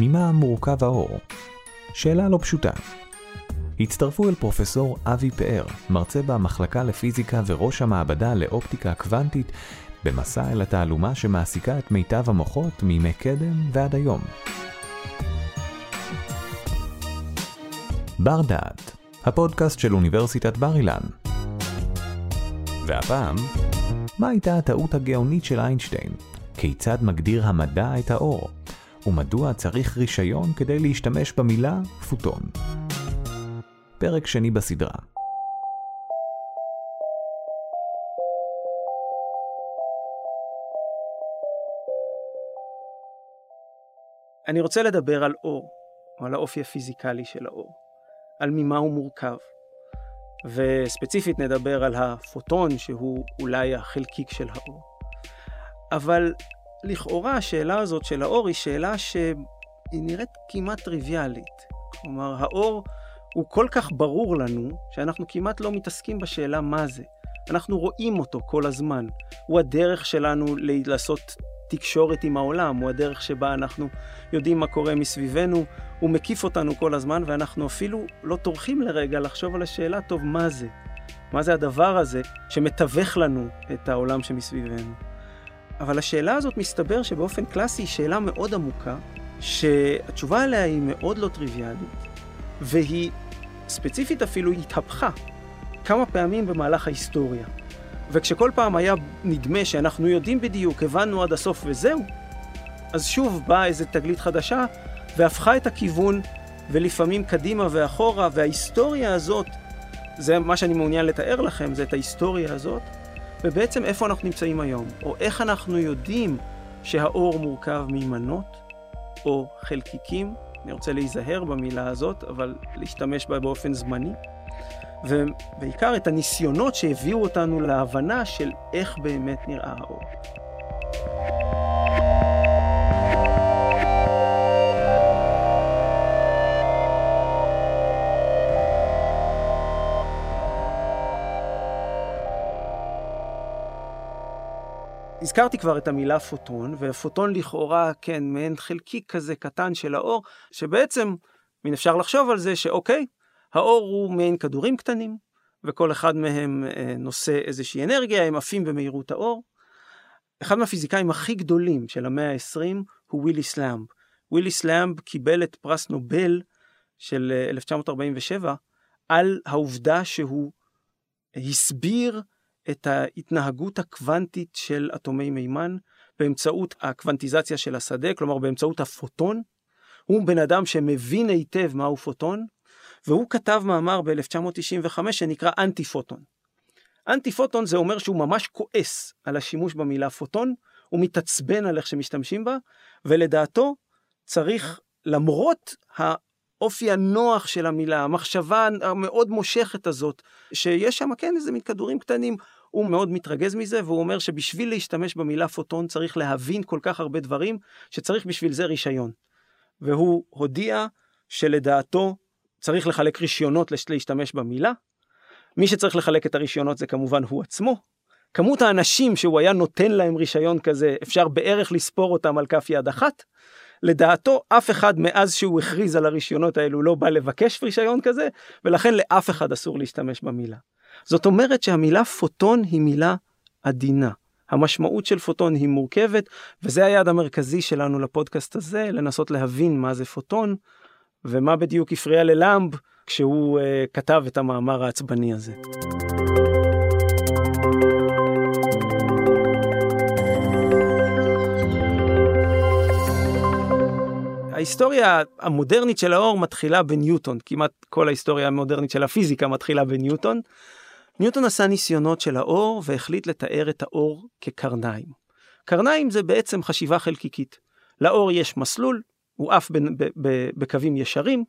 ממה מורכב האור? שאלה לא פשוטה. הצטרפו אל פרופסור אבי פאר, מרצה במחלקה לפיזיקה וראש המעבדה לאופטיקה קוונטית, במסע אל התעלומה שמעסיקה את מיטב המוחות מימי קדם ועד היום. בר דעת, הפודקאסט של אוניברסיטת בר אילן. והפעם, מה הייתה הטעות הגאונית של איינשטיין? כיצד מגדיר המדע את האור? ומדוע צריך רישיון כדי להשתמש במילה פוטון? פרק שני בסדרה. אני רוצה לדבר על אור, או על האופי הפיזיקלי של האור, על ממה הוא מורכב. וספציפית נדבר על הפוטון שהוא אולי החלקיק של האור. אבל לכאורה השאלה הזאת של האור היא שאלה שהיא נראית כמעט טריוויאלית. כלומר, האור הוא כל כך ברור לנו, שאנחנו כמעט לא מתעסקים בשאלה מה זה. אנחנו רואים אותו כל הזמן. הוא הדרך שלנו לעשות תקשורת עם העולם, הוא הדרך שבה אנחנו יודעים מה קורה מסביבנו, הוא מקיף אותנו כל הזמן, ואנחנו אפילו לא טורחים לרגע לחשוב על השאלה, טוב, מה זה? מה זה הדבר הזה שמתווך לנו את העולם שמסביבנו? אבל השאלה הזאת מסתבר שבאופן קלאסי היא שאלה מאוד עמוקה, שהתשובה עליה היא מאוד לא טריוויאלית, והיא ספציפית אפילו התהפכה כמה פעמים במהלך ההיסטוריה. וכשכל פעם היה נדמה שאנחנו יודעים בדיוק, הבנו עד הסוף וזהו, אז שוב באה איזו תגלית חדשה והפכה את הכיוון, ולפעמים קדימה ואחורה, וההיסטוריה הזאת, זה מה שאני מעוניין לתאר לכם, זה את ההיסטוריה הזאת, ובעצם איפה אנחנו נמצאים היום, או איך אנחנו יודעים שהאור מורכב ממנות או חלקיקים, אני רוצה להיזהר במילה הזאת, אבל להשתמש בה באופן זמני. ובעיקר את הניסיונות שהביאו אותנו להבנה של איך באמת נראה האור. הזכרתי כבר את המילה פוטון, ופוטון לכאורה, כן, מעין חלקיק כזה קטן של האור, שבעצם, מן אפשר לחשוב על זה שאוקיי, האור הוא מעין כדורים קטנים, וכל אחד מהם אה, נושא איזושהי אנרגיה, הם עפים במהירות האור. אחד מהפיזיקאים הכי גדולים של המאה ה-20 הוא ווילי סלאמב. ווילי סלאמב קיבל את פרס נובל של 1947 אה, על העובדה שהוא הסביר את ההתנהגות הקוונטית של אטומי מימן באמצעות הקוונטיזציה של השדה, כלומר באמצעות הפוטון. הוא בן אדם שמבין היטב מהו פוטון, והוא כתב מאמר ב-1995 שנקרא אנטי פוטון. אנטי פוטון זה אומר שהוא ממש כועס על השימוש במילה פוטון, הוא מתעצבן על איך שמשתמשים בה, ולדעתו צריך, למרות האופי הנוח של המילה, המחשבה המאוד מושכת הזאת, שיש שם כן איזה מין כדורים קטנים, הוא מאוד מתרגז מזה, והוא אומר שבשביל להשתמש במילה פוטון צריך להבין כל כך הרבה דברים, שצריך בשביל זה רישיון. והוא הודיע שלדעתו צריך לחלק רישיונות להשתמש במילה. מי שצריך לחלק את הרישיונות זה כמובן הוא עצמו. כמות האנשים שהוא היה נותן להם רישיון כזה, אפשר בערך לספור אותם על כף יד אחת. לדעתו, אף אחד מאז שהוא הכריז על הרישיונות האלו לא בא לבקש רישיון כזה, ולכן לאף אחד אסור להשתמש במילה. זאת אומרת שהמילה פוטון היא מילה עדינה. המשמעות של פוטון היא מורכבת, וזה היעד המרכזי שלנו לפודקאסט הזה, לנסות להבין מה זה פוטון, ומה בדיוק הפריע ללמב כשהוא uh, כתב את המאמר העצבני הזה. ההיסטוריה המודרנית של האור מתחילה בניוטון, כמעט כל ההיסטוריה המודרנית של הפיזיקה מתחילה בניוטון. ניוטון עשה ניסיונות של האור והחליט לתאר את האור כקרניים. קרניים זה בעצם חשיבה חלקיקית. לאור יש מסלול, הוא עף בקווים ישרים,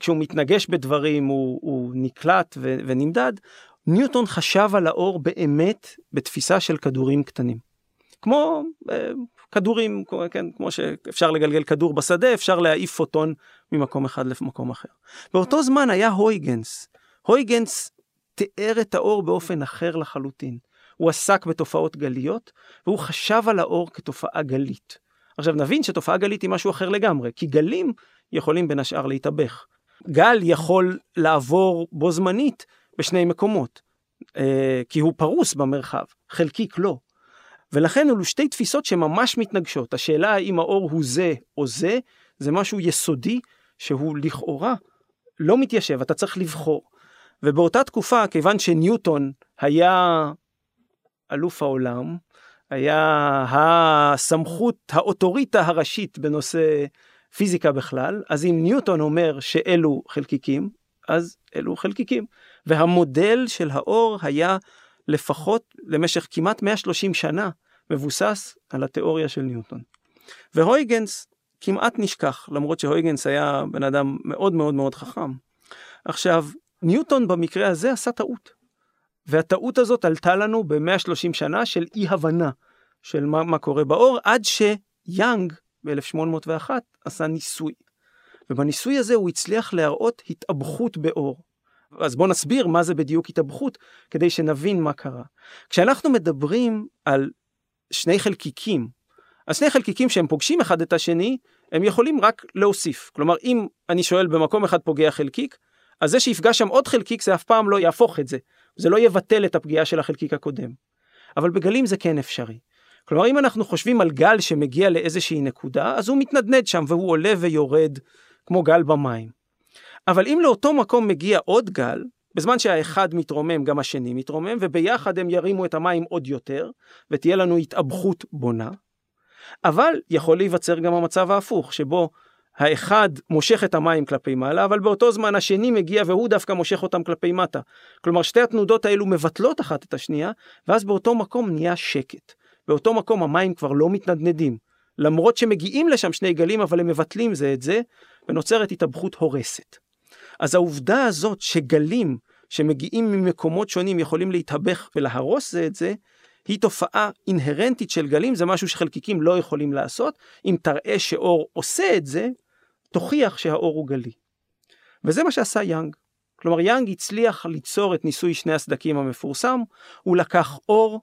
כשהוא מתנגש בדברים הוא, הוא נקלט ו, ונמדד. ניוטון חשב על האור באמת בתפיסה של כדורים קטנים. כמו אה, כדורים, כן, כמו שאפשר לגלגל כדור בשדה, אפשר להעיף פוטון ממקום אחד למקום אחר. באותו זמן היה הויגנס. הויגנס תיאר את האור באופן אחר לחלוטין. הוא עסק בתופעות גליות, והוא חשב על האור כתופעה גלית. עכשיו נבין שתופעה גלית היא משהו אחר לגמרי, כי גלים יכולים בין השאר להתאבך. גל יכול לעבור בו זמנית בשני מקומות, אה, כי הוא פרוס במרחב, חלקיק לא. ולכן אלו שתי תפיסות שממש מתנגשות. השאלה האם האור הוא זה או זה, זה משהו יסודי שהוא לכאורה לא מתיישב, אתה צריך לבחור. ובאותה תקופה, כיוון שניוטון היה אלוף העולם, היה הסמכות, האוטוריטה הראשית בנושא פיזיקה בכלל, אז אם ניוטון אומר שאלו חלקיקים, אז אלו חלקיקים. והמודל של האור היה לפחות למשך כמעט 130 שנה מבוסס על התיאוריה של ניוטון. והויגנס כמעט נשכח, למרות שהויגנס היה בן אדם מאוד מאוד מאוד חכם. עכשיו, ניוטון במקרה הזה עשה טעות. והטעות הזאת עלתה לנו ב-130 שנה של אי הבנה של מה, מה קורה באור, עד שיאנג ב-1801 עשה ניסוי. ובניסוי הזה הוא הצליח להראות התאבכות באור. אז בואו נסביר מה זה בדיוק התאבכות, כדי שנבין מה קרה. כשאנחנו מדברים על שני חלקיקים, אז שני חלקיקים שהם פוגשים אחד את השני, הם יכולים רק להוסיף. כלומר, אם אני שואל במקום אחד פוגע חלקיק, אז זה שיפגש שם עוד חלקיק זה אף פעם לא יהפוך את זה. זה לא יבטל את הפגיעה של החלקיק הקודם. אבל בגלים זה כן אפשרי. כלומר, אם אנחנו חושבים על גל שמגיע לאיזושהי נקודה, אז הוא מתנדנד שם והוא עולה ויורד כמו גל במים. אבל אם לאותו מקום מגיע עוד גל, בזמן שהאחד מתרומם גם השני מתרומם, וביחד הם ירימו את המים עוד יותר, ותהיה לנו התאבכות בונה. אבל יכול להיווצר גם המצב ההפוך, שבו האחד מושך את המים כלפי מעלה, אבל באותו זמן השני מגיע והוא דווקא מושך אותם כלפי מטה. כלומר, שתי התנודות האלו מבטלות אחת את השנייה, ואז באותו מקום נהיה שקט. באותו מקום המים כבר לא מתנדנדים. למרות שמגיעים לשם שני גלים, אבל הם מבטלים זה את זה, ונוצרת התאבכות הורסת. אז העובדה הזאת שגלים שמגיעים ממקומות שונים יכולים להתאבך ולהרוס זה את זה, היא תופעה אינהרנטית של גלים, זה משהו שחלקיקים לא יכולים לעשות. אם תראה שאור עושה את זה, תוכיח שהאור הוא גלי. וזה מה שעשה יאנג. כלומר, יאנג הצליח ליצור את ניסוי שני הסדקים המפורסם, הוא לקח אור,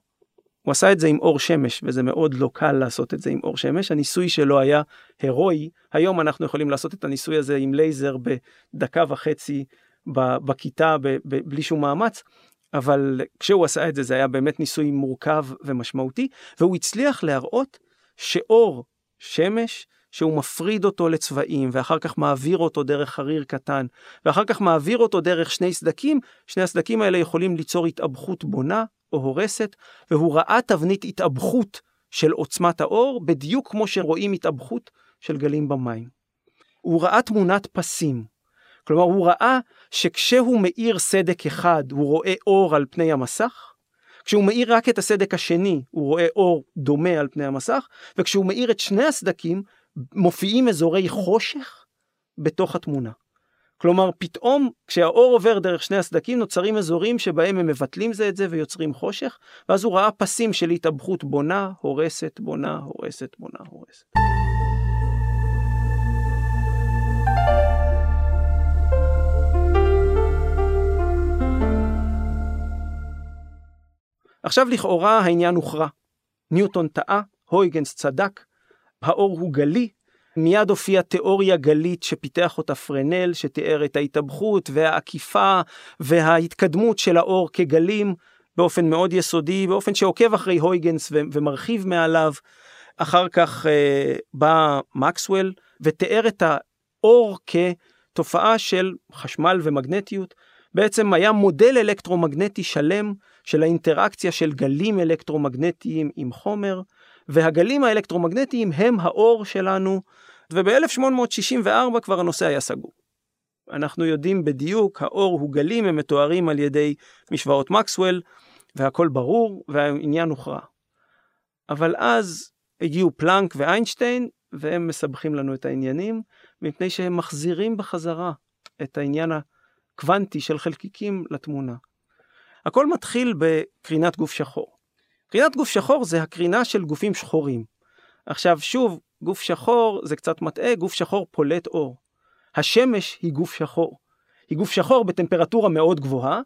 הוא עשה את זה עם אור שמש, וזה מאוד לא קל לעשות את זה עם אור שמש, הניסוי שלו היה הירואי, היום אנחנו יכולים לעשות את הניסוי הזה עם לייזר בדקה וחצי בכיתה בלי שום מאמץ, אבל כשהוא עשה את זה זה היה באמת ניסוי מורכב ומשמעותי, והוא הצליח להראות שאור שמש, שהוא מפריד אותו לצבעים, ואחר כך מעביר אותו דרך חריר קטן, ואחר כך מעביר אותו דרך שני סדקים, שני הסדקים האלה יכולים ליצור התאבכות בונה או הורסת, והוא ראה תבנית התאבכות של עוצמת האור, בדיוק כמו שרואים התאבכות של גלים במים. הוא ראה תמונת פסים, כלומר, הוא ראה שכשהוא מאיר סדק אחד, הוא רואה אור על פני המסך, כשהוא מאיר רק את הסדק השני, הוא רואה אור דומה על פני המסך, וכשהוא מאיר את שני הסדקים, מופיעים אזורי חושך בתוך התמונה. כלומר, פתאום כשהאור עובר דרך שני הסדקים נוצרים אזורים שבהם הם מבטלים זה את זה ויוצרים חושך, ואז הוא ראה פסים של התאבכות בונה, הורסת, בונה, הורסת, בונה, הורסת. עכשיו לכאורה העניין הוכרע. ניוטון טעה, הויגנס צדק, האור הוא גלי, מיד הופיעה תיאוריה גלית שפיתח אותה פרנל, שתיאר את ההתאבכות והעקיפה וההתקדמות של האור כגלים באופן מאוד יסודי, באופן שעוקב אחרי הויגנס ומרחיב מעליו. אחר כך אה, בא מקסוול ותיאר את האור כתופעה של חשמל ומגנטיות. בעצם היה מודל אלקטרומגנטי שלם של האינטראקציה של גלים אלקטרומגנטיים עם חומר, והגלים האלקטרומגנטיים הם האור שלנו, וב-1864 כבר הנושא היה סגור. אנחנו יודעים בדיוק, האור הוא גלים, הם מתוארים על ידי משוואות מקסוול, והכל ברור, והעניין הוכרע. אבל אז הגיעו פלנק ואיינשטיין, והם מסבכים לנו את העניינים, מפני שהם מחזירים בחזרה את העניין הקוונטי של חלקיקים לתמונה. הכל מתחיל בקרינת גוף שחור. קרינת גוף שחור זה הקרינה של גופים שחורים. עכשיו שוב, גוף שחור זה קצת מטעה, גוף שחור פולט אור. השמש היא גוף שחור. היא גוף שחור בטמפרטורה מאוד גבוהה,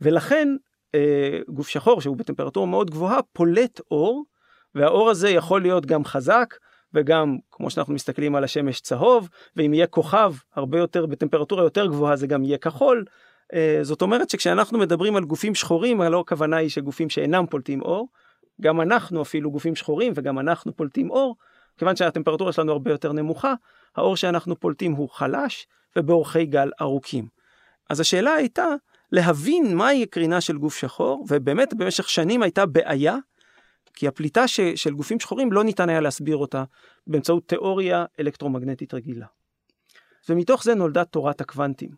ולכן אה, גוף שחור שהוא בטמפרטורה מאוד גבוהה פולט אור, והאור הזה יכול להיות גם חזק וגם, כמו שאנחנו מסתכלים על השמש, צהוב, ואם יהיה כוכב הרבה יותר, בטמפרטורה יותר גבוהה, זה גם יהיה כחול. אה, זאת אומרת שכשאנחנו מדברים על גופים שחורים, הלא הכוונה היא שגופים שאינם פולטים אור, גם אנחנו אפילו גופים שחורים וגם אנחנו פולטים אור, כיוון שהטמפרטורה שלנו הרבה יותר נמוכה, האור שאנחנו פולטים הוא חלש ובאורכי גל ארוכים. אז השאלה הייתה להבין מהי הקרינה של גוף שחור, ובאמת במשך שנים הייתה בעיה, כי הפליטה ש, של גופים שחורים לא ניתן היה להסביר אותה באמצעות תיאוריה אלקטרומגנטית רגילה. ומתוך זה נולדה תורת הקוונטים.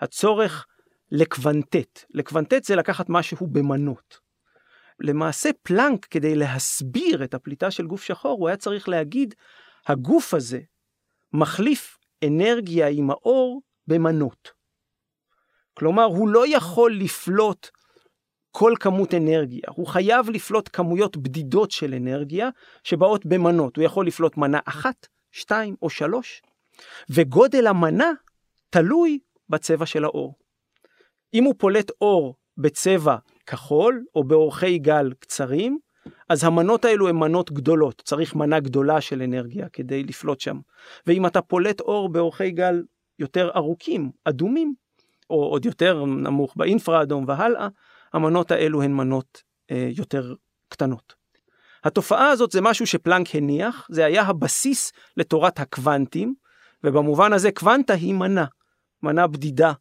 הצורך לקוונטט. לקוונטט זה לקחת משהו במנות. למעשה פלנק, כדי להסביר את הפליטה של גוף שחור, הוא היה צריך להגיד, הגוף הזה מחליף אנרגיה עם האור במנות. כלומר, הוא לא יכול לפלוט כל כמות אנרגיה, הוא חייב לפלוט כמויות בדידות של אנרגיה שבאות במנות. הוא יכול לפלוט מנה אחת, שתיים או שלוש, וגודל המנה תלוי בצבע של האור. אם הוא פולט אור בצבע כחול או באורכי גל קצרים, אז המנות האלו הן מנות גדולות, צריך מנה גדולה של אנרגיה כדי לפלוט שם. ואם אתה פולט אור באורכי גל יותר ארוכים, אדומים, או עוד יותר נמוך באינפרה אדום והלאה, המנות האלו הן מנות אה, יותר קטנות. התופעה הזאת זה משהו שפלנק הניח, זה היה הבסיס לתורת הקוונטים, ובמובן הזה קוונטה היא מנה, מנה בדידה.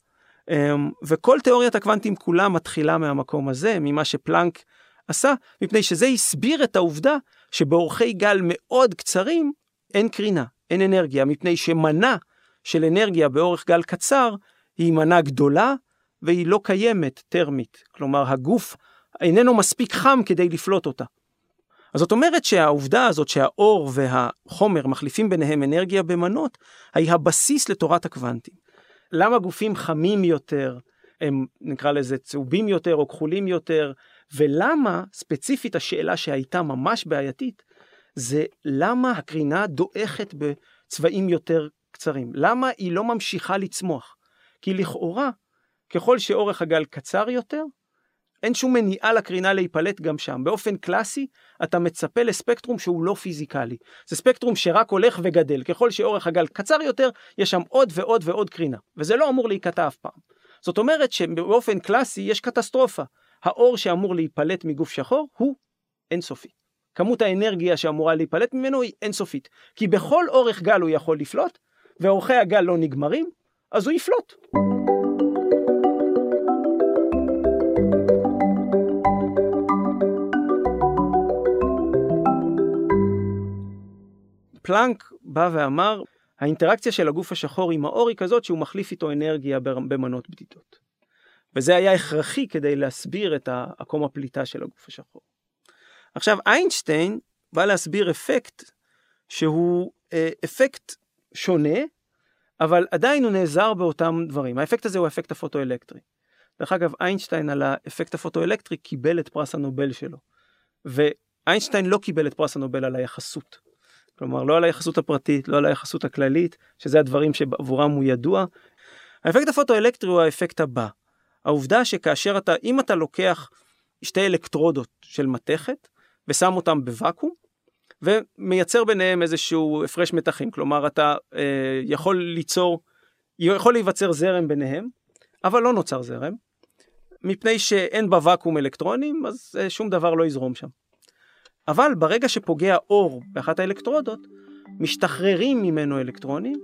אה, וכל תיאוריית הקוונטים כולה מתחילה מהמקום הזה, ממה שפלנק עשה, מפני שזה הסביר את העובדה שבאורכי גל מאוד קצרים אין קרינה, אין אנרגיה, מפני שמנה של אנרגיה באורך גל קצר היא מנה גדולה והיא לא קיימת טרמית. כלומר, הגוף איננו מספיק חם כדי לפלוט אותה. אז זאת אומרת שהעובדה הזאת שהאור והחומר מחליפים ביניהם אנרגיה במנות, היא הבסיס לתורת הקוונטים. למה גופים חמים יותר, הם נקרא לזה צהובים יותר או כחולים יותר, ולמה ספציפית השאלה שהייתה ממש בעייתית, זה למה הקרינה דועכת בצבעים יותר קצרים? למה היא לא ממשיכה לצמוח? כי לכאורה, ככל שאורך הגל קצר יותר, אין שום מניעה לקרינה להיפלט גם שם. באופן קלאסי, אתה מצפה לספקטרום שהוא לא פיזיקלי. זה ספקטרום שרק הולך וגדל. ככל שאורך הגל קצר יותר, יש שם עוד ועוד ועוד קרינה. וזה לא אמור להיקטע אף פעם. זאת אומרת שבאופן קלאסי יש קטסטרופה. האור שאמור להיפלט מגוף שחור הוא אינסופי. כמות האנרגיה שאמורה להיפלט ממנו היא אינסופית. כי בכל אורך גל הוא יכול לפלוט, ואורכי הגל לא נגמרים, אז הוא יפלוט. פלנק בא ואמר, האינטראקציה של הגוף השחור עם האור היא כזאת שהוא מחליף איתו אנרגיה במנות בדידות. וזה היה הכרחי כדי להסביר את עקום הפליטה של הגוף השחור. עכשיו איינשטיין בא להסביר אפקט שהוא אה, אפקט שונה, אבל עדיין הוא נעזר באותם דברים. האפקט הזה הוא האפקט הפוטואלקטרי. דרך אגב, איינשטיין על האפקט הפוטואלקטרי קיבל את פרס הנובל שלו. ואיינשטיין לא קיבל את פרס הנובל על היחסות. כלומר, לא על היחסות הפרטית, לא על היחסות הכללית, שזה הדברים שעבורם הוא ידוע. האפקט הפוטואלקטרי הוא האפקט הבא. העובדה שכאשר אתה, אם אתה לוקח שתי אלקטרודות של מתכת ושם אותם בוואקום, ומייצר ביניהם איזשהו הפרש מתחים, כלומר אתה אה, יכול ליצור, יכול להיווצר זרם ביניהם, אבל לא נוצר זרם, מפני שאין בוואקום אלקטרונים, אז אה, שום דבר לא יזרום שם. אבל ברגע שפוגע אור באחת האלקטרודות, משתחררים ממנו אלקטרונים,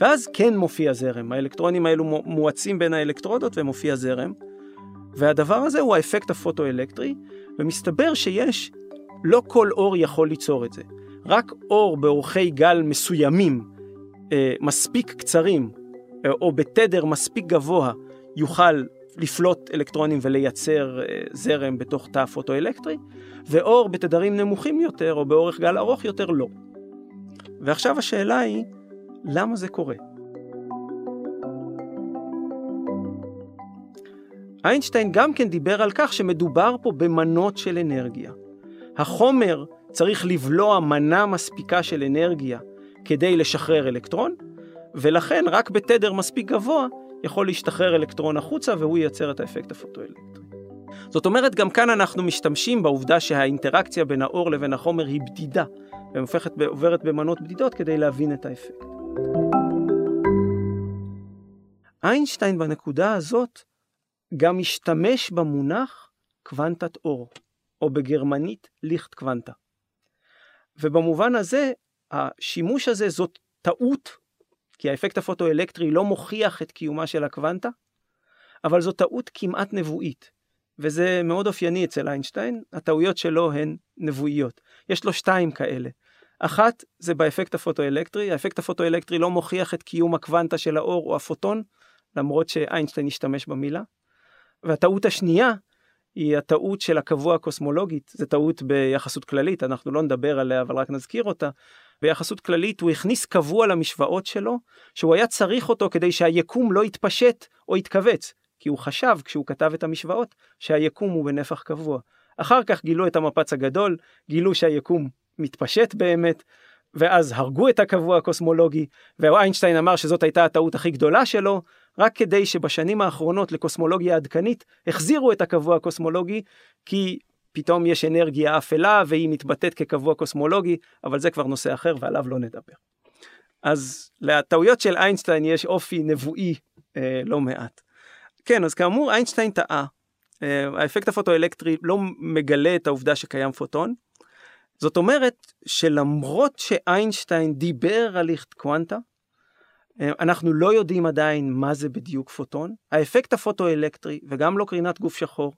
ואז כן מופיע זרם. האלקטרונים האלו מואצים בין האלקטרודות ומופיע זרם. והדבר הזה הוא האפקט הפוטואלקטרי, ומסתבר שיש, לא כל אור יכול ליצור את זה. רק אור באורכי גל מסוימים, אה, מספיק קצרים, אה, או בתדר מספיק גבוה, יוכל לפלוט אלקטרונים ולייצר אה, זרם בתוך תא פוטואלקטרי, ואור בתדרים נמוכים יותר, או באורך גל ארוך יותר, לא. ועכשיו השאלה היא, למה זה קורה? איינשטיין גם כן דיבר על כך שמדובר פה במנות של אנרגיה. החומר צריך לבלוע מנה מספיקה של אנרגיה כדי לשחרר אלקטרון, ולכן רק בתדר מספיק גבוה יכול להשתחרר אלקטרון החוצה והוא ייצר את האפקט הפוטואלקטרי. זאת אומרת, גם כאן אנחנו משתמשים בעובדה שהאינטראקציה בין האור לבין החומר היא בדידה, והופכת, עוברת במנות בדידות כדי להבין את האפקט. איינשטיין בנקודה הזאת גם משתמש במונח קוונטת אור, או בגרמנית ליכט קוונטה. ובמובן הזה, השימוש הזה זאת טעות, כי האפקט הפוטואלקטרי לא מוכיח את קיומה של הקוונטה, אבל זו טעות כמעט נבואית, וזה מאוד אופייני אצל איינשטיין, הטעויות שלו הן נבואיות. יש לו שתיים כאלה. אחת זה באפקט הפוטואלקטרי, האפקט הפוטואלקטרי לא מוכיח את קיום הקוונטה של האור או הפוטון, למרות שאיינשטיין השתמש במילה. והטעות השנייה היא הטעות של הקבוע הקוסמולוגי, זו טעות ביחסות כללית, אנחנו לא נדבר עליה אבל רק נזכיר אותה. ביחסות כללית הוא הכניס קבוע למשוואות שלו, שהוא היה צריך אותו כדי שהיקום לא יתפשט או יתכווץ, כי הוא חשב כשהוא כתב את המשוואות שהיקום הוא בנפח קבוע. אחר כך גילו את המפץ הגדול, גילו שהיקום מתפשט באמת, ואז הרגו את הקבוע הקוסמולוגי, ואיינשטיין אמר שזאת הייתה הטעות הכי גדולה שלו, רק כדי שבשנים האחרונות לקוסמולוגיה עדכנית החזירו את הקבוע הקוסמולוגי, כי פתאום יש אנרגיה אפלה והיא מתבטאת כקבוע קוסמולוגי, אבל זה כבר נושא אחר ועליו לא נדבר. אז לטעויות של איינשטיין יש אופי נבואי אה, לא מעט. כן, אז כאמור איינשטיין טעה. אה, האפקט הפוטואלקטרי לא מגלה את העובדה שקיים פוטון. זאת אומרת שלמרות שאיינשטיין דיבר על ליכט קוונטה, אה, אנחנו לא יודעים עדיין מה זה בדיוק פוטון. האפקט הפוטואלקטרי וגם לא קרינת גוף שחור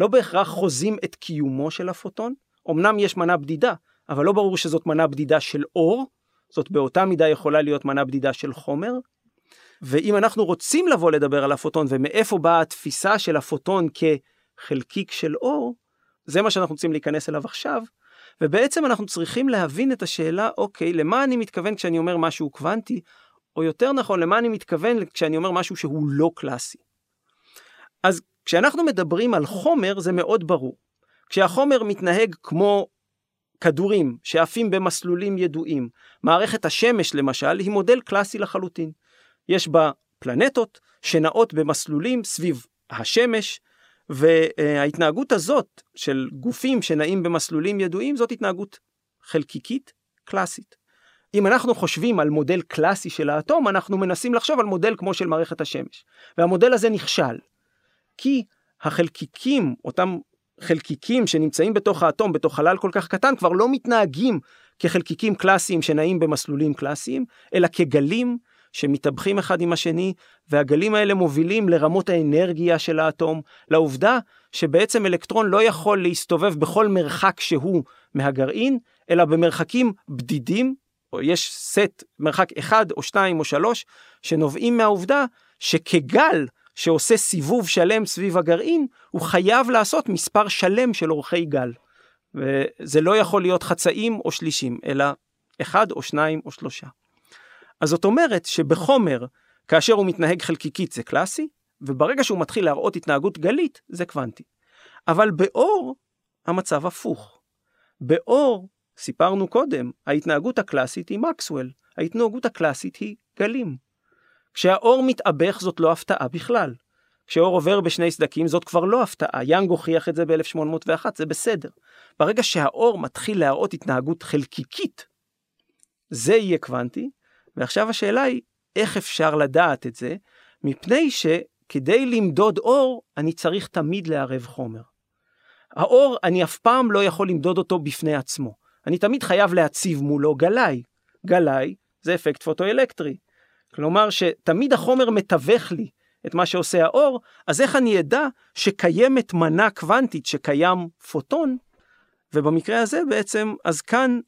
לא בהכרח חוזים את קיומו של הפוטון. אמנם יש מנה בדידה, אבל לא ברור שזאת מנה בדידה של אור, זאת באותה מידה יכולה להיות מנה בדידה של חומר. ואם אנחנו רוצים לבוא לדבר על הפוטון ומאיפה באה התפיסה של הפוטון כחלקיק של אור, זה מה שאנחנו רוצים להיכנס אליו עכשיו, ובעצם אנחנו צריכים להבין את השאלה, אוקיי, למה אני מתכוון כשאני אומר משהו קוונטי, או יותר נכון, למה אני מתכוון כשאני אומר משהו שהוא לא קלאסי. אז כשאנחנו מדברים על חומר זה מאוד ברור. כשהחומר מתנהג כמו כדורים שעפים במסלולים ידועים, מערכת השמש למשל היא מודל קלאסי לחלוטין. יש בה פלנטות שנעות במסלולים סביב השמש, וההתנהגות הזאת של גופים שנעים במסלולים ידועים זאת התנהגות חלקיקית קלאסית. אם אנחנו חושבים על מודל קלאסי של האטום, אנחנו מנסים לחשוב על מודל כמו של מערכת השמש. והמודל הזה נכשל. כי החלקיקים, אותם חלקיקים שנמצאים בתוך האטום, בתוך חלל כל כך קטן, כבר לא מתנהגים כחלקיקים קלאסיים שנעים במסלולים קלאסיים, אלא כגלים שמתאבחים אחד עם השני, והגלים האלה מובילים לרמות האנרגיה של האטום, לעובדה שבעצם אלקטרון לא יכול להסתובב בכל מרחק שהוא מהגרעין, אלא במרחקים בדידים, או יש סט מרחק אחד או שתיים או שלוש, שנובעים מהעובדה שכגל שעושה סיבוב שלם סביב הגרעין, הוא חייב לעשות מספר שלם של אורכי גל. וזה לא יכול להיות חצאים או שלישים, אלא אחד או שניים או שלושה. אז זאת אומרת שבחומר, כאשר הוא מתנהג חלקיקית זה קלאסי, וברגע שהוא מתחיל להראות התנהגות גלית זה קוונטי. אבל באור המצב הפוך. באור, סיפרנו קודם, ההתנהגות הקלאסית היא מקסוול, ההתנהגות הקלאסית היא גלים. כשהאור מתאבך זאת לא הפתעה בכלל. כשאור עובר בשני סדקים זאת כבר לא הפתעה, יאנג הוכיח את זה ב-1801, זה בסדר. ברגע שהאור מתחיל להראות התנהגות חלקיקית, זה יהיה קוונטי, ועכשיו השאלה היא, איך אפשר לדעת את זה? מפני שכדי למדוד אור, אני צריך תמיד לערב חומר. האור, אני אף פעם לא יכול למדוד אותו בפני עצמו. אני תמיד חייב להציב מולו גלאי. גלאי זה אפקט פוטואלקטרי. כלומר שתמיד החומר מתווך לי את מה שעושה האור, אז איך אני אדע שקיימת מנה קוונטית, שקיים פוטון? ובמקרה הזה בעצם, אז כאן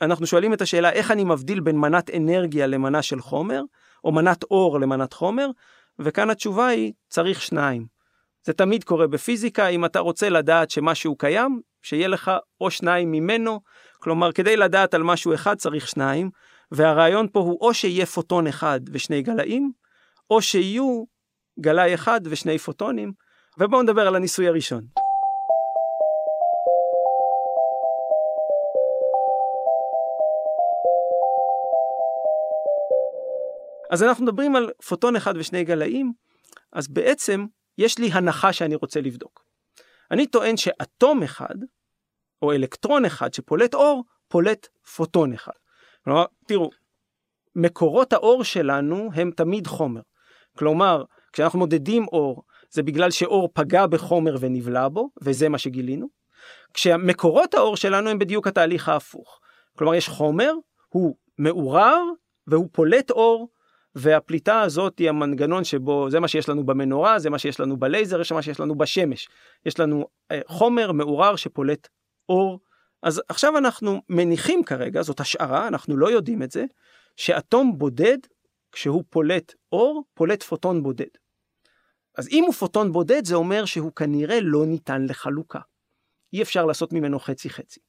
אנחנו שואלים את השאלה איך אני מבדיל בין מנת אנרגיה למנה של חומר, או מנת אור למנת חומר, וכאן התשובה היא, צריך שניים. זה תמיד קורה בפיזיקה, אם אתה רוצה לדעת שמשהו קיים, שיהיה לך או שניים ממנו, כלומר כדי לדעת על משהו אחד צריך שניים, והרעיון פה הוא או שיהיה פוטון אחד ושני גלאים, או שיהיו גלאי אחד ושני פוטונים, ובואו נדבר על הניסוי הראשון. אז אנחנו מדברים על פוטון אחד ושני גלאים, אז בעצם יש לי הנחה שאני רוצה לבדוק. אני טוען שאטום אחד, או אלקטרון אחד שפולט אור, פולט פוטון אחד. כלומר, תראו, מקורות האור שלנו הם תמיד חומר. כלומר, כשאנחנו מודדים אור, זה בגלל שאור פגע בחומר ונבלע בו, וזה מה שגילינו. כשמקורות האור שלנו הם בדיוק התהליך ההפוך. כלומר, יש חומר, הוא מעורר, והוא פולט אור, והפליטה הזאת היא המנגנון שבו, זה מה שיש לנו במנורה, זה מה שיש לנו בלייזר, זה מה שיש לנו בשמש. יש לנו אה, חומר מעורר שפולט אור. אז עכשיו אנחנו מניחים כרגע, זאת השערה, אנחנו לא יודעים את זה, שאטום בודד, כשהוא פולט אור, פולט פוטון בודד. אז אם הוא פוטון בודד, זה אומר שהוא כנראה לא ניתן לחלוקה. אי אפשר לעשות ממנו חצי חצי.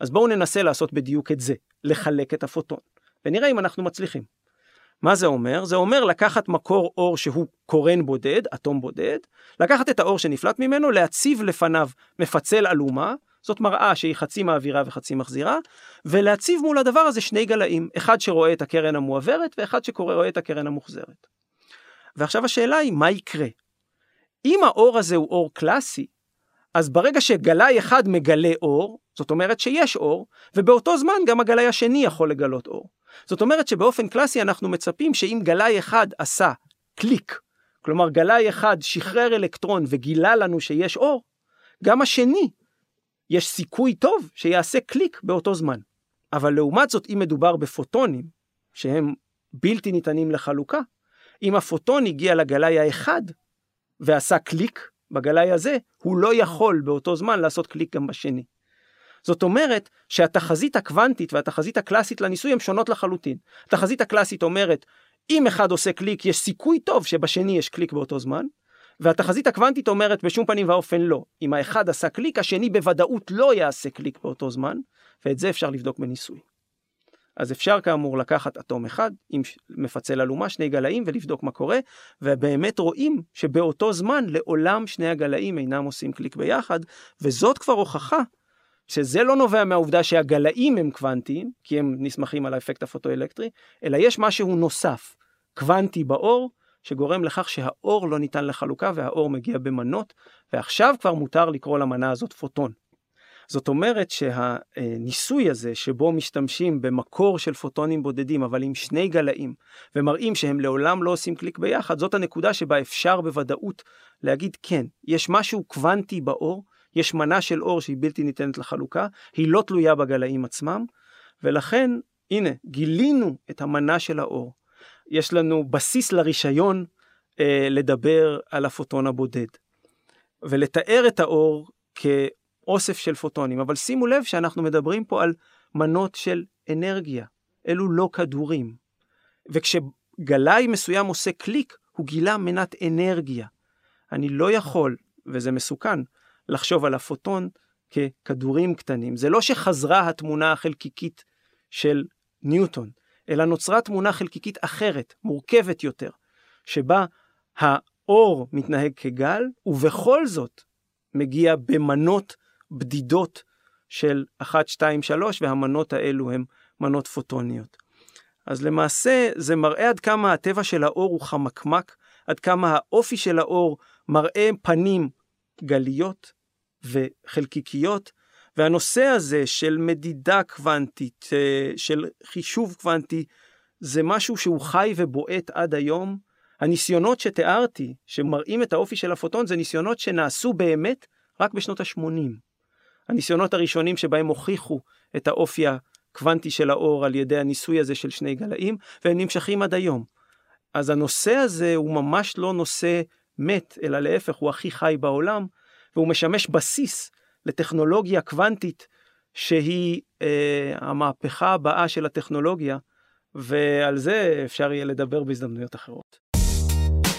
אז בואו ננסה לעשות בדיוק את זה, לחלק את הפוטון, ונראה אם אנחנו מצליחים. מה זה אומר? זה אומר לקחת מקור אור שהוא קורן בודד, אטום בודד, לקחת את האור שנפלט ממנו, להציב לפניו מפצל אלומה, זאת מראה שהיא חצי מעבירה וחצי מחזירה, ולהציב מול הדבר הזה שני גלאים, אחד שרואה את הקרן המועברת ואחד שרואה את הקרן המוחזרת. ועכשיו השאלה היא, מה יקרה? אם האור הזה הוא אור קלאסי, אז ברגע שגלאי אחד מגלה אור, זאת אומרת שיש אור, ובאותו זמן גם הגלאי השני יכול לגלות אור. זאת אומרת שבאופן קלאסי אנחנו מצפים שאם גלאי אחד עשה קליק, כלומר גלאי אחד שחרר אלקטרון וגילה לנו שיש אור, גם השני, יש סיכוי טוב שיעשה קליק באותו זמן. אבל לעומת זאת, אם מדובר בפוטונים, שהם בלתי ניתנים לחלוקה, אם הפוטון הגיע לגלאי האחד ועשה קליק בגלאי הזה, הוא לא יכול באותו זמן לעשות קליק גם בשני. זאת אומרת שהתחזית הקוונטית והתחזית הקלאסית לניסוי הן שונות לחלוטין. התחזית הקלאסית אומרת, אם אחד עושה קליק, יש סיכוי טוב שבשני יש קליק באותו זמן, והתחזית הקוונטית אומרת בשום פנים ואופן לא. אם האחד עשה קליק, השני בוודאות לא יעשה קליק באותו זמן, ואת זה אפשר לבדוק בניסוי. אז אפשר כאמור לקחת אטום אחד עם מפצל אלומה, שני גלאים, ולבדוק מה קורה, ובאמת רואים שבאותו זמן לעולם שני הגלאים אינם עושים קליק ביחד, וזאת כבר הוכחה שזה לא נובע מהעובדה שהגלאים הם קוונטיים, כי הם נסמכים על האפקט הפוטואלקטרי, אלא יש משהו נוסף, קוונטי באור, שגורם לכך שהאור לא ניתן לחלוקה והאור מגיע במנות, ועכשיו כבר מותר לקרוא למנה הזאת פוטון. זאת אומרת שהניסוי הזה שבו משתמשים במקור של פוטונים בודדים אבל עם שני גלאים ומראים שהם לעולם לא עושים קליק ביחד, זאת הנקודה שבה אפשר בוודאות להגיד כן, יש משהו קוונטי באור, יש מנה של אור שהיא בלתי ניתנת לחלוקה, היא לא תלויה בגלאים עצמם, ולכן הנה גילינו את המנה של האור. יש לנו בסיס לרישיון אה, לדבר על הפוטון הבודד ולתאר את האור כ... אוסף של פוטונים, אבל שימו לב שאנחנו מדברים פה על מנות של אנרגיה, אלו לא כדורים. וכשגלאי מסוים עושה קליק, הוא גילה מנת אנרגיה. אני לא יכול, וזה מסוכן, לחשוב על הפוטון ככדורים קטנים. זה לא שחזרה התמונה החלקיקית של ניוטון, אלא נוצרה תמונה חלקיקית אחרת, מורכבת יותר, שבה האור מתנהג כגל, ובכל זאת מגיע במנות בדידות של 1, 2, 3, והמנות האלו הן מנות פוטוניות. אז למעשה זה מראה עד כמה הטבע של האור הוא חמקמק, עד כמה האופי של האור מראה פנים גליות וחלקיקיות, והנושא הזה של מדידה קוונטית, אה, של חישוב קוונטי, זה משהו שהוא חי ובועט עד היום. הניסיונות שתיארתי, שמראים את האופי של הפוטון, זה ניסיונות שנעשו באמת רק בשנות ה-80. הניסיונות הראשונים שבהם הוכיחו את האופי הקוונטי של האור על ידי הניסוי הזה של שני גלאים, והם נמשכים עד היום. אז הנושא הזה הוא ממש לא נושא מת, אלא להפך, הוא הכי חי בעולם, והוא משמש בסיס לטכנולוגיה קוונטית שהיא אה, המהפכה הבאה של הטכנולוגיה, ועל זה אפשר יהיה לדבר בהזדמנויות אחרות.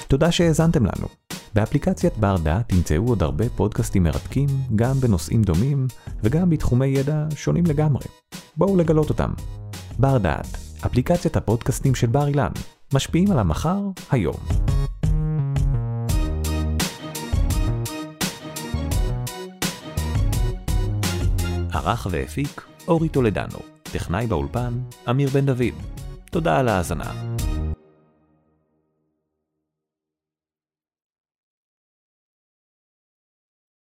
תודה שהאזנתם לנו. באפליקציית בר דעת תמצאו עוד הרבה פודקאסטים מרתקים, גם בנושאים דומים וגם בתחומי ידע שונים לגמרי. בואו לגלות אותם. בר דעת, אפליקציית הפודקאסטים של בר אילן, משפיעים על המחר, היום. ערך והפיק אורי טולדנו, טכנאי באולפן אמיר בן דוד. תודה על ההאזנה.